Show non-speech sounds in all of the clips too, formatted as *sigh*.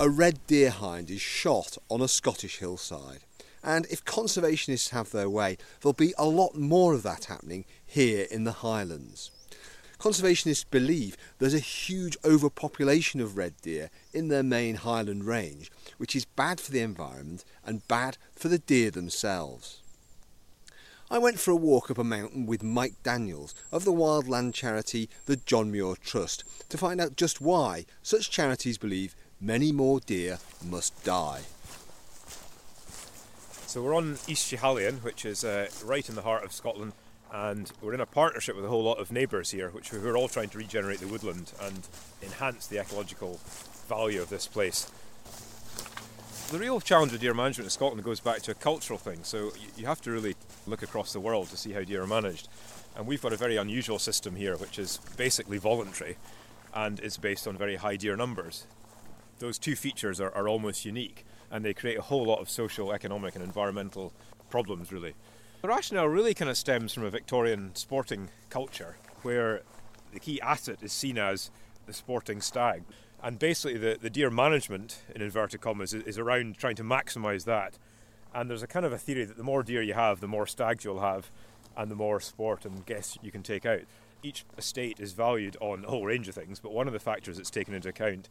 A red deer hind is shot on a Scottish hillside. And if conservationists have their way, there'll be a lot more of that happening here in the Highlands. Conservationists believe there's a huge overpopulation of red deer in their main highland range, which is bad for the environment and bad for the deer themselves. I went for a walk up a mountain with Mike Daniels of the wildland charity the John Muir Trust to find out just why such charities believe many more deer must die. So we're on East Schiehallion, which is uh, right in the heart of Scotland, and we're in a partnership with a whole lot of neighbours here, which we're all trying to regenerate the woodland and enhance the ecological value of this place. The real challenge of deer management in Scotland goes back to a cultural thing, so you have to really look across the world to see how deer are managed. And we've got a very unusual system here, which is basically voluntary and is based on very high deer numbers. Those two features are, are almost unique and they create a whole lot of social, economic, and environmental problems, really. The rationale really kind of stems from a Victorian sporting culture where the key asset is seen as the sporting stag. And basically, the, the deer management, in inverted commas, is, is around trying to maximise that. And there's a kind of a theory that the more deer you have, the more stags you'll have, and the more sport and guests you can take out. Each estate is valued on a whole range of things, but one of the factors that's taken into account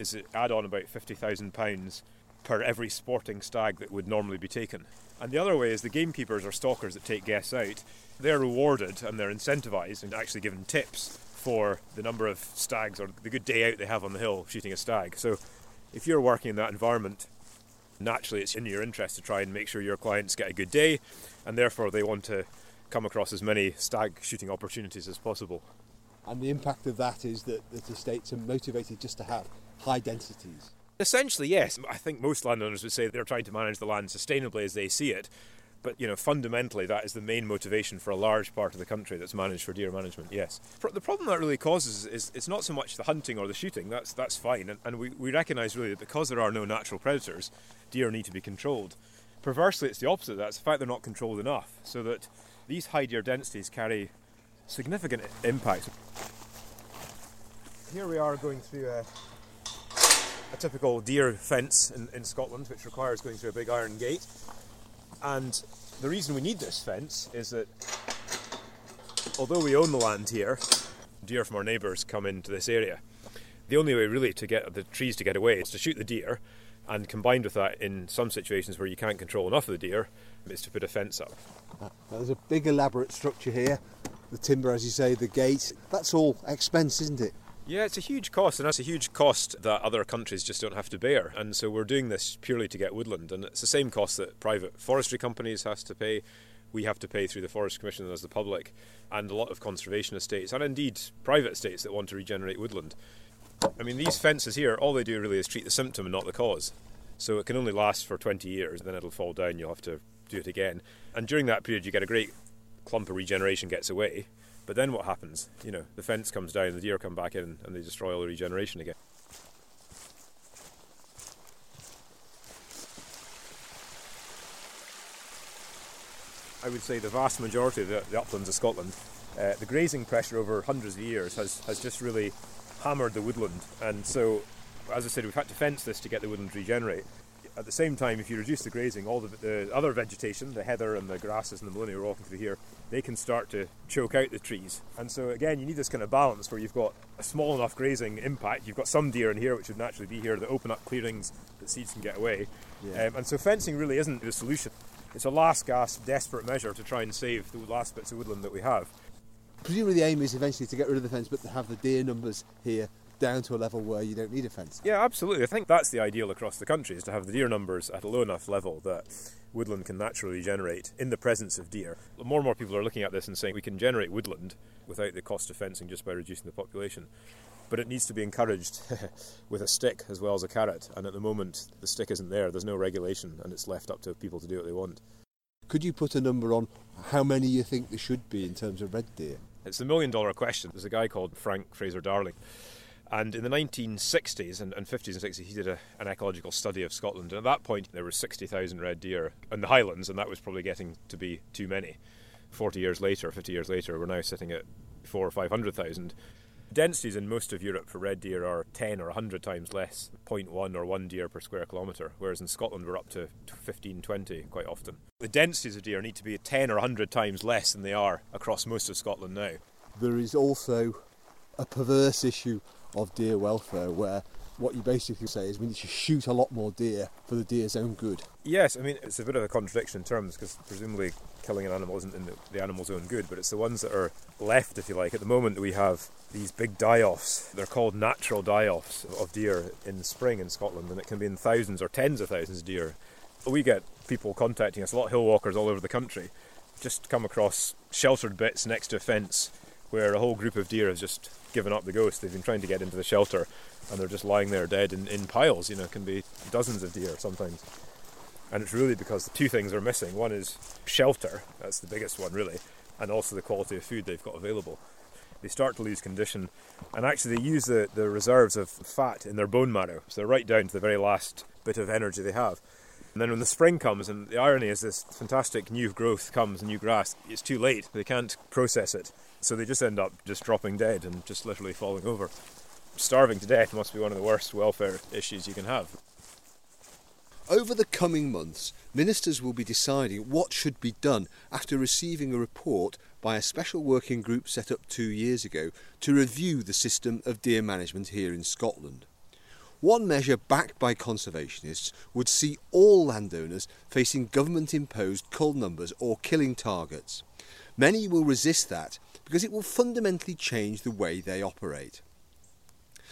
is add on about £50,000 per every sporting stag that would normally be taken. And the other way is the gamekeepers or stalkers that take guests out, they're rewarded and they're incentivised and actually given tips for the number of stags or the good day out they have on the hill shooting a stag. So if you're working in that environment, naturally it's in your interest to try and make sure your clients get a good day and therefore they want to come across as many stag shooting opportunities as possible. And the impact of that is that, that estates are motivated just to have high densities. Essentially, yes. I think most landowners would say they're trying to manage the land sustainably as they see it. But you know, fundamentally, that is the main motivation for a large part of the country that's managed for deer management. Yes, the problem that really causes is it's not so much the hunting or the shooting. That's that's fine, and, and we, we recognise really that because there are no natural predators, deer need to be controlled. Perversely, it's the opposite. That's the fact they're not controlled enough, so that these high deer densities carry significant impact. Here we are going through a a typical deer fence in, in Scotland, which requires going through a big iron gate. And the reason we need this fence is that although we own the land here, deer from our neighbours come into this area. The only way really to get the trees to get away is to shoot the deer, and combined with that, in some situations where you can't control enough of the deer, is to put a fence up. There's a big elaborate structure here. The timber, as you say, the gate. That's all expense, isn't it? Yeah, it's a huge cost, and that's a huge cost that other countries just don't have to bear. And so we're doing this purely to get woodland, and it's the same cost that private forestry companies has to pay. We have to pay through the Forest Commission as the public, and a lot of conservation estates, and indeed private estates that want to regenerate woodland. I mean, these fences here, all they do really is treat the symptom and not the cause. So it can only last for 20 years, and then it'll fall down, you'll have to do it again. And during that period, you get a great clump of regeneration gets away, but then what happens? You know, the fence comes down, the deer come back in, and they destroy all the regeneration again. I would say the vast majority of the, the uplands of Scotland, uh, the grazing pressure over hundreds of years has, has just really hammered the woodland. And so, as I said, we've had to fence this to get the woodland to regenerate. At the same time, if you reduce the grazing, all the, the other vegetation, the heather and the grasses and the molinia we're walking through here, they can start to choke out the trees. And so, again, you need this kind of balance where you've got a small enough grazing impact. You've got some deer in here, which would naturally be here, that open up clearings that seeds can get away. Yeah. Um, and so, fencing really isn't the solution. It's a last gasp, desperate measure to try and save the last bits of woodland that we have. Presumably, the aim is eventually to get rid of the fence, but to have the deer numbers here down to a level where you don't need a fence. Yeah, absolutely. I think that's the ideal across the country is to have the deer numbers at a low enough level that woodland can naturally generate in the presence of deer. More and more people are looking at this and saying we can generate woodland without the cost of fencing just by reducing the population. But it needs to be encouraged *laughs* with a stick as well as a carrot. And at the moment, the stick isn't there. There's no regulation, and it's left up to people to do what they want. Could you put a number on how many you think there should be in terms of red deer? It's the million dollar question. There's a guy called Frank Fraser Darling and in the 1960s and, and 50s and 60s, he did a, an ecological study of Scotland. And at that point, there were 60,000 red deer in the Highlands, and that was probably getting to be too many. 40 years later, 50 years later, we're now sitting at four or 500,000. Densities in most of Europe for red deer are 10 or 100 times less, 0.1 or 1 deer per square kilometre, whereas in Scotland we're up to 15, 20 quite often. The densities of deer need to be 10 or 100 times less than they are across most of Scotland now. There is also a perverse issue of deer welfare where what you basically say is we need to shoot a lot more deer for the deer's own good. Yes, I mean, it's a bit of a contradiction in terms because presumably killing an animal isn't in the, the, animal's own good, but it's the ones that are left, if you like. At the moment, we have these big die offs. They're called natural die offs of deer in spring in Scotland, and it can be in thousands or tens of thousands of deer. We get people contacting us, a lot of hill walkers all over the country, just come across sheltered bits next to a fence where a whole group of deer has just given up the ghost. They've been trying to get into the shelter and they're just lying there dead in, in piles. You know, it can be dozens of deer sometimes. And it's really because the two things are missing. One is shelter, that's the biggest one really, and also the quality of food they've got available. They start to lose condition, and actually they use the, the reserves of fat in their bone marrow, so they're right down to the very last bit of energy they have. And then when the spring comes, and the irony is this fantastic new growth comes, new grass, it's too late. They can't process it. So they just end up just dropping dead and just literally falling over. Starving to death must be one of the worst welfare issues you can have. Over the coming months, ministers will be deciding what should be done after receiving a report by a special working group set up two years ago to review the system of deer management here in Scotland. One measure backed by conservationists would see all landowners facing government imposed cull numbers or killing targets. Many will resist that because it will fundamentally change the way they operate.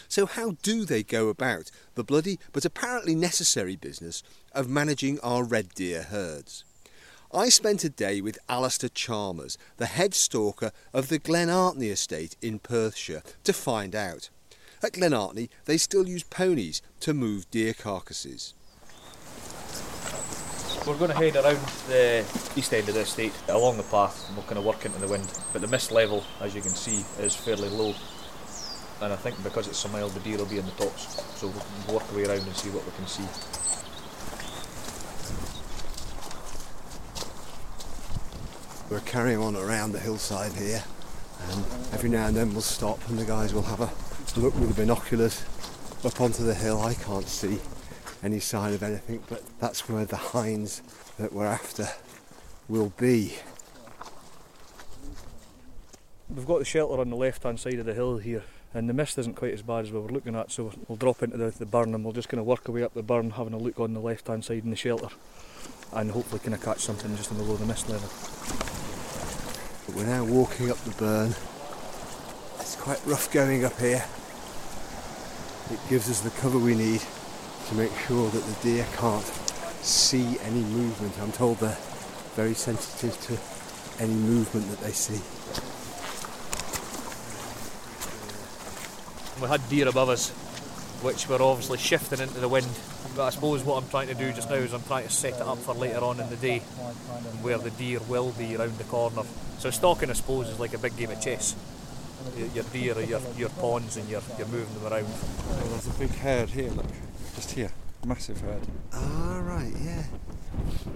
So, how do they go about the bloody but apparently necessary business of managing our red deer herds? I spent a day with Alistair Chalmers, the head stalker of the Glenartney estate in Perthshire, to find out. At Glenartney, they still use ponies to move deer carcasses. We're going to head around the east end of the estate along the path and we'll kind of work into the wind. But the mist level, as you can see, is fairly low. And I think because it's so mild, the deer will be in the tops. So we'll work our way around and see what we can see. We're carrying on around the hillside here, and every now and then we'll stop and the guys will have a look with the binoculars up onto the hill. I can't see any sign of anything, but that's where the hinds that we're after will be. We've got the shelter on the left hand side of the hill here, and the mist isn't quite as bad as we were looking at, so we'll drop into the, the burn and we'll just kind of work our way up the burn, having a look on the left hand side in the shelter, and hopefully kind of catch something just below the mist level. But we're now walking up the burn. It's quite rough going up here. It gives us the cover we need to make sure that the deer can't see any movement. I'm told they're very sensitive to any movement that they see. We had deer above us, which were obviously shifting into the wind. But I suppose what I'm trying to do just now is I'm trying to set it up for later on in the day, where the deer will be around the corner. So stalking, I suppose, is like a big game of chess. Your deer are your, your pawns and you're, you're moving them around. Oh, there's a big herd here, look. Just here. Massive herd. Ah, right, yeah.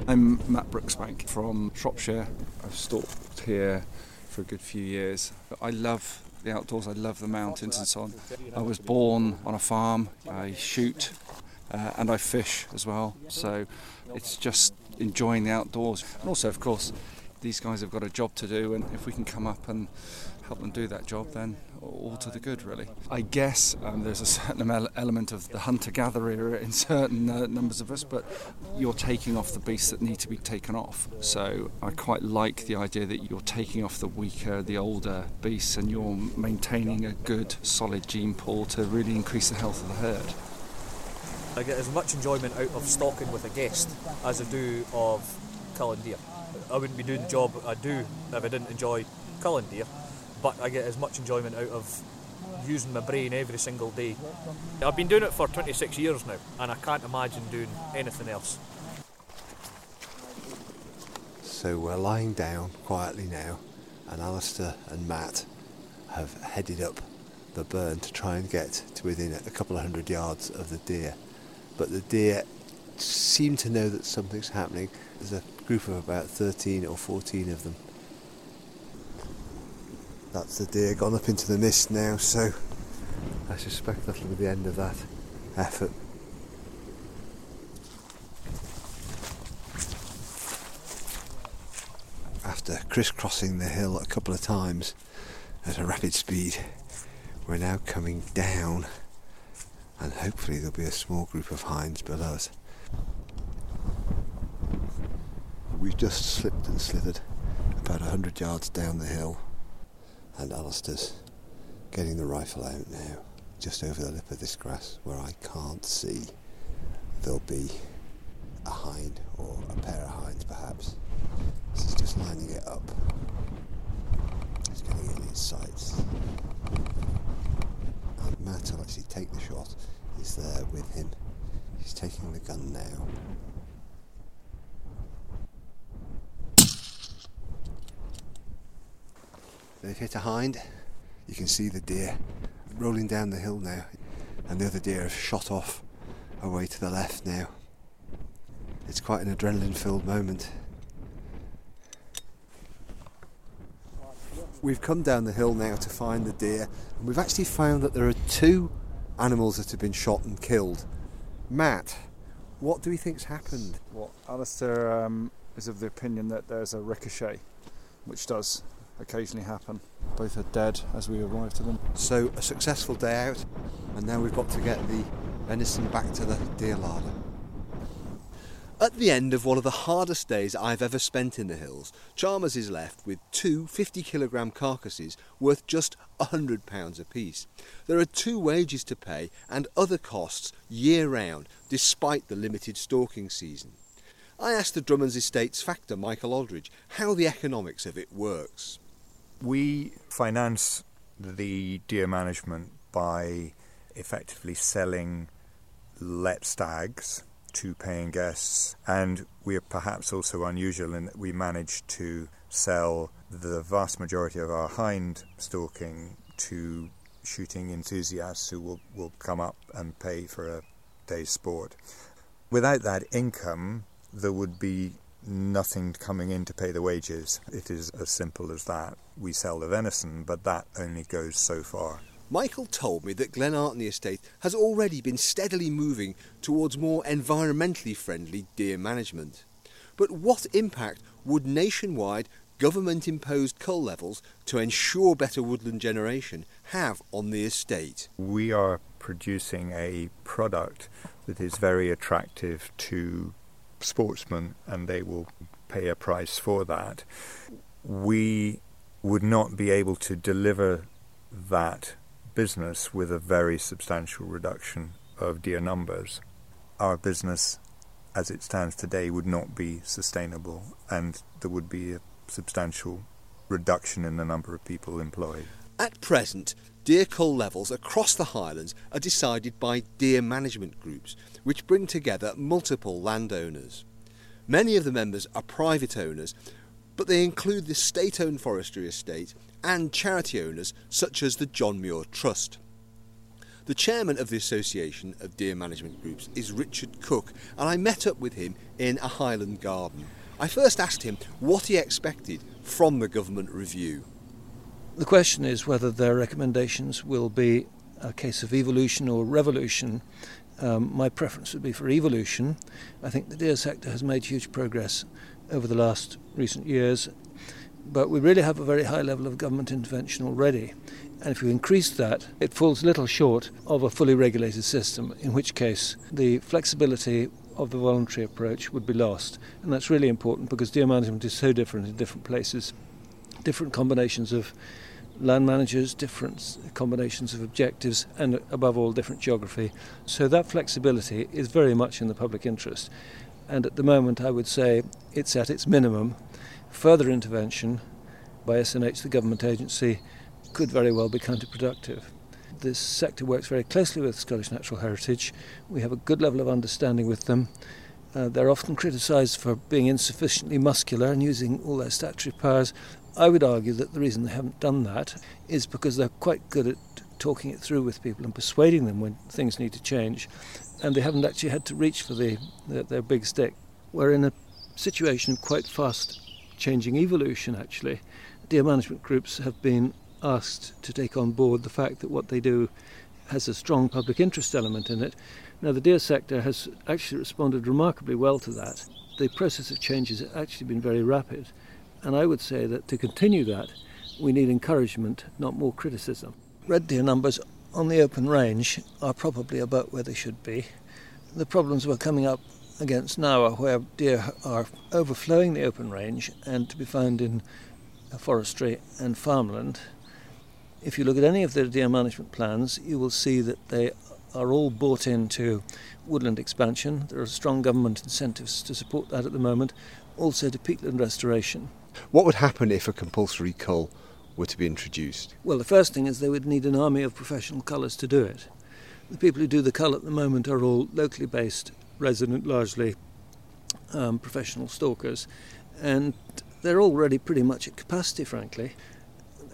I'm Matt Brooksbank from Shropshire. I've stalked here for a good few years. I love the outdoors, I love the mountains and so on. I was born on a farm, I shoot uh, and I fish as well. So it's just enjoying the outdoors. And also, of course, these guys have got a job to do, and if we can come up and them do that job, then all to the good, really. I guess um, there's a certain element of the hunter-gatherer in certain uh, numbers of us, but you're taking off the beasts that need to be taken off. So I quite like the idea that you're taking off the weaker, the older beasts, and you're maintaining a good, solid gene pool to really increase the health of the herd. I get as much enjoyment out of stalking with a guest as I do of culling deer. I wouldn't be doing the job I do if I didn't enjoy culling deer but I get as much enjoyment out of using my brain every single day. I've been doing it for 26 years now, and I can't imagine doing anything else. So we're lying down quietly now, and Alistair and Matt have headed up the burn to try and get to within a couple of hundred yards of the deer. But the deer seem to know that something's happening. There's a group of about 13 or 14 of them That's the deer gone up into the mist now, so I suspect that'll be the end of that effort. After crisscrossing the hill a couple of times at a rapid speed, we're now coming down, and hopefully there'll be a small group of hinds below us. We've just slipped and slithered about a hundred yards down the hill, and Alistair's getting the rifle out now, just over the lip of this grass where I can't see. There'll be a hind or a pair of hinds, perhaps. This is just lining it up. He's getting in his sights. And Matt will actually take the shot. He's there with him. He's taking the gun now. They've hit a hind. You can see the deer rolling down the hill now, and the other deer have shot off away to the left now. It's quite an adrenaline filled moment. We've come down the hill now to find the deer, and we've actually found that there are two animals that have been shot and killed. Matt, what do we think's happened? Well, Alistair um, is of the opinion that there's a ricochet, which does occasionally happen. Both are dead as we arrive to them. So, a successful day out, and now we've got to get the venison back to the deer larder. At the end of one of the hardest days I've ever spent in the hills, Chalmers is left with two 50 kilogram carcasses worth just £100 apiece. There are two wages to pay and other costs year round, despite the limited stalking season. I asked the Drummond's Estates factor, Michael Aldridge, how the economics of it works. We finance the deer management by effectively selling let stags to paying guests, and we are perhaps also unusual in that we manage to sell the vast majority of our hind stalking to shooting enthusiasts who will, will come up and pay for a day's sport. Without that income, there would be nothing coming in to pay the wages. It is as simple as that. We sell the venison, but that only goes so far. Michael told me that Glenartney Estate has already been steadily moving towards more environmentally friendly deer management. But what impact would nationwide government imposed cull levels to ensure better woodland generation have on the estate? We are producing a product that is very attractive to sportsmen and they will pay a price for that. We would not be able to deliver that business with a very substantial reduction of deer numbers. Our business, as it stands today, would not be sustainable and there would be a substantial reduction in the number of people employed. At present, deer cull levels across the Highlands are decided by deer management groups, which bring together multiple landowners. Many of the members are private owners, but they include the state owned forestry estate and charity owners such as the John Muir Trust. The chairman of the Association of Deer Management Groups is Richard Cooke, and I met up with him in a Highland garden. I first asked him what he expected from the government review. The question is whether their recommendations will be a case of evolution or revolution. Um, my preference would be for evolution. I think the deer sector has made huge progress over the last recent years, but we really have a very high level of government intervention already. And if you increase that, it falls little short of a fully regulated system, in which case the flexibility of the voluntary approach would be lost. And that's really important because deer management is so different in different places, different combinations of land managers, different combinations of objectives, and above all, different geography. So that flexibility is very much in the public interest. And at the moment, I would say it's at its minimum. Further intervention by SNH, the government agency, could very well be counterproductive. This sector works very closely with Scottish Natural Heritage. We have a good level of understanding with them. Uh, they're often criticised for being insufficiently muscular and using all their statutory powers. I would argue that the reason they haven't done that is because they're quite good at talking it through with people and persuading them when things need to change, and they haven't actually had to reach for the, the, their big stick. We're in a situation of quite fast changing evolution, actually. Deer management groups have been asked to take on board the fact that what they do has a strong public interest element in it. Now, the deer sector has actually responded remarkably well to that. The process of change has actually been very rapid, and I would say that to continue that, we need encouragement, not more criticism. Red deer numbers on the open range are probably about where they should be. The problems we're coming up against now are where deer are overflowing the open range and to be found in forestry and farmland. If you look at any of the deer management plans, you will see that they are all bought into woodland expansion. There are strong government incentives to support that at the moment, also to peatland restoration. What would happen if a compulsory cull were to be introduced? Well, the first thing is they would need an army of professional cullers to do it. The people who do the cull at the moment are all locally based, resident largely um, professional stalkers, and they're already pretty much at capacity, frankly.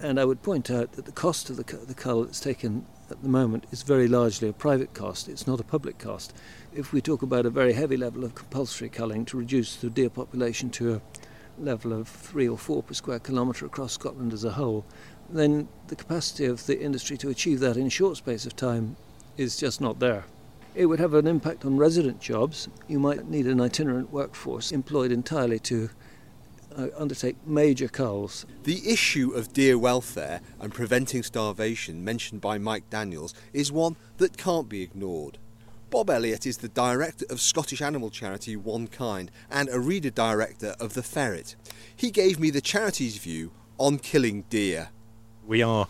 And I would point out that the cost of the, the cull that's taken at the moment is very largely a private cost, it's not a public cost. If we talk about a very heavy level of compulsory culling to reduce the deer population to a level of three or four per square kilometre across Scotland as a whole, then the capacity of the industry to achieve that in a short space of time is just not there. It would have an impact on resident jobs. You might need an itinerant workforce employed entirely to uh, undertake major culls. The issue of deer welfare and preventing starvation mentioned by Mike Daniels is one that can't be ignored. Bob Elliott is the director of Scottish animal charity OneKind and a reader director of The Ferret. He gave me the charity's view on killing deer. We are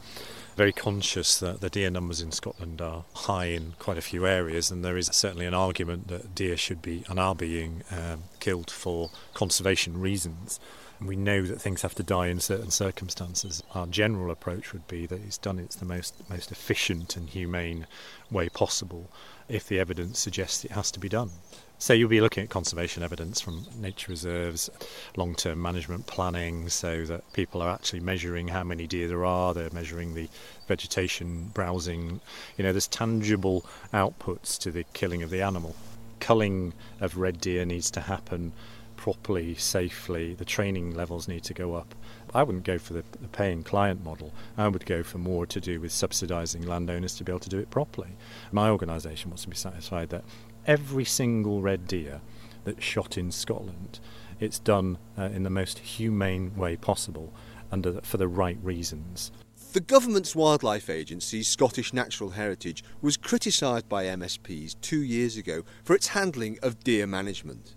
very conscious that the deer numbers in Scotland are high in quite a few areas, and there is certainly an argument that deer should be and are being um, killed for conservation reasons. We know that things have to die in certain circumstances. Our general approach would be that it's done it's the most most efficient and humane way possible if the evidence suggests it has to be done. So you'll be looking at conservation evidence from nature reserves, long-term management planning, so that people are actually measuring how many deer there are. They're measuring the vegetation, browsing. You know, there's tangible outputs to the killing of the animal. Culling of red deer needs to happen properly, safely. The training levels need to go up. I wouldn't go for the, the paying client model. I would go for more to do with subsidising landowners to be able to do it properly. My organisation wants to be satisfied that every single red deer that's shot in Scotland, it's done uh, in the most humane way possible under the, for the right reasons. The government's wildlife agency, Scottish Natural Heritage, was criticised by MSPs two years ago for its handling of deer management.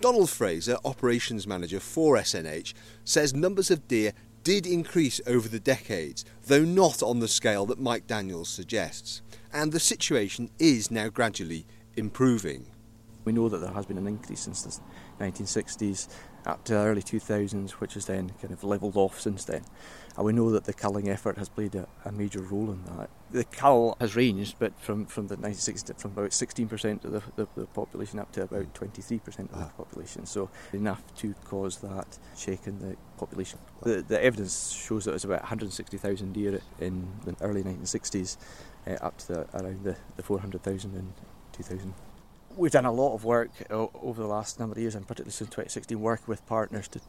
Donald Fraser, operations manager for SNH, says numbers of deer did increase over the decades, though not on the scale that Mike Daniels suggests, and the situation is now gradually improving. We know that there has been an increase since the 1960s up to the early 2000s, which has then kind of levelled off since then. And we know that the culling effort has played a, a, major role in that. The cull has ranged, but from, from the 1960s, from about 16% of the, the, the, population up to about 23% of the population. So enough to cause that shake in the population. The, the evidence shows that it was about 160,000 deer in the early 1960s, uh, up to the, around the, the 400,000 in 2000. We've done a lot of work over the last number of years, and particularly since 2016, work with partners, to,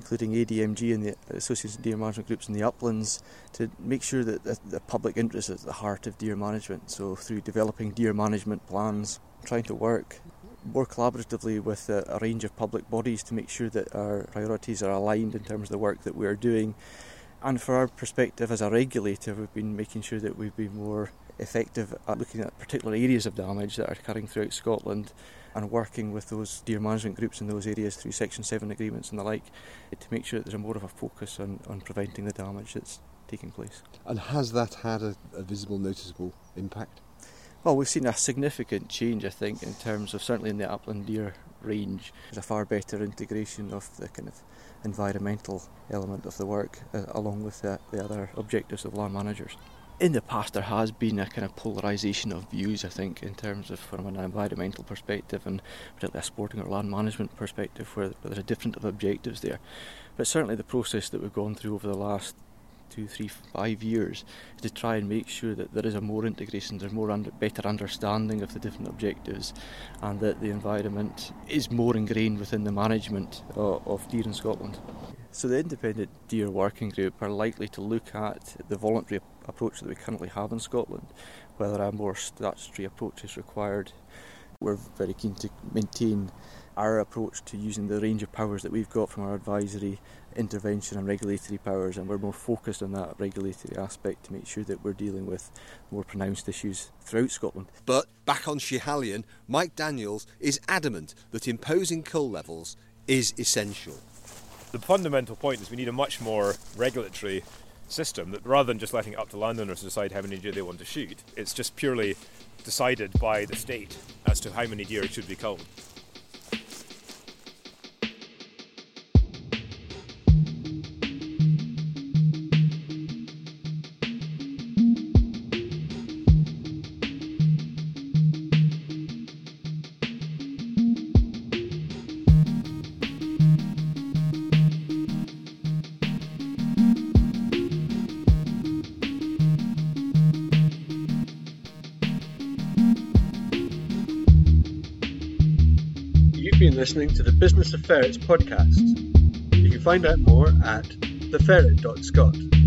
including ADMG and the Association of Deer Management Groups in the uplands, to make sure that the, the public interest is at the heart of deer management. So, through developing deer management plans, trying to work more collaboratively with a, a range of public bodies to make sure that our priorities are aligned in terms of the work that we are doing. And for our perspective as a regulator, we've been making sure that we've been more effective at looking at particular areas of damage that are occurring throughout Scotland and working with those deer management groups in those areas through Section 7 agreements and the like to make sure that there's more of a focus on, on preventing the damage that's taking place. And has that had a, a visible, noticeable impact? Well, we've seen a significant change, I think, in terms of certainly in the upland deer range. There's a far better integration of the kind of environmental element of the work uh, along with the, the other objectives of land managers in the past there has been a kind of polarisation of views, I think, in terms of from an environmental perspective and particularly a sporting or land management perspective, where, where there's a different objectives there. But certainly the process that we've gone through over the last two, three, five years is to try and make sure that there is a more integration, there's more under, better understanding of the different objectives, and that the environment is more ingrained within the management uh, of, of deer in Scotland. So the Independent Deer Working Group are likely to look at the voluntary approach that we currently have in Scotland, whether a more statutory approach is required. We're very keen to maintain our approach to using the range of powers that we've got from our advisory, intervention, and regulatory powers, and we're more focused on that regulatory aspect to make sure that we're dealing with more pronounced issues throughout Scotland. But back on Schiehallion, Mike Daniels is adamant that imposing cull levels is essential. The fundamental point is we need a much more regulatory system that rather than just letting it up to landowners to decide how many deer they want to shoot, it's just purely decided by the state as to how many deer it should be culled. Listening to the Business of Ferrets podcast. You can find out more at theferret.scot.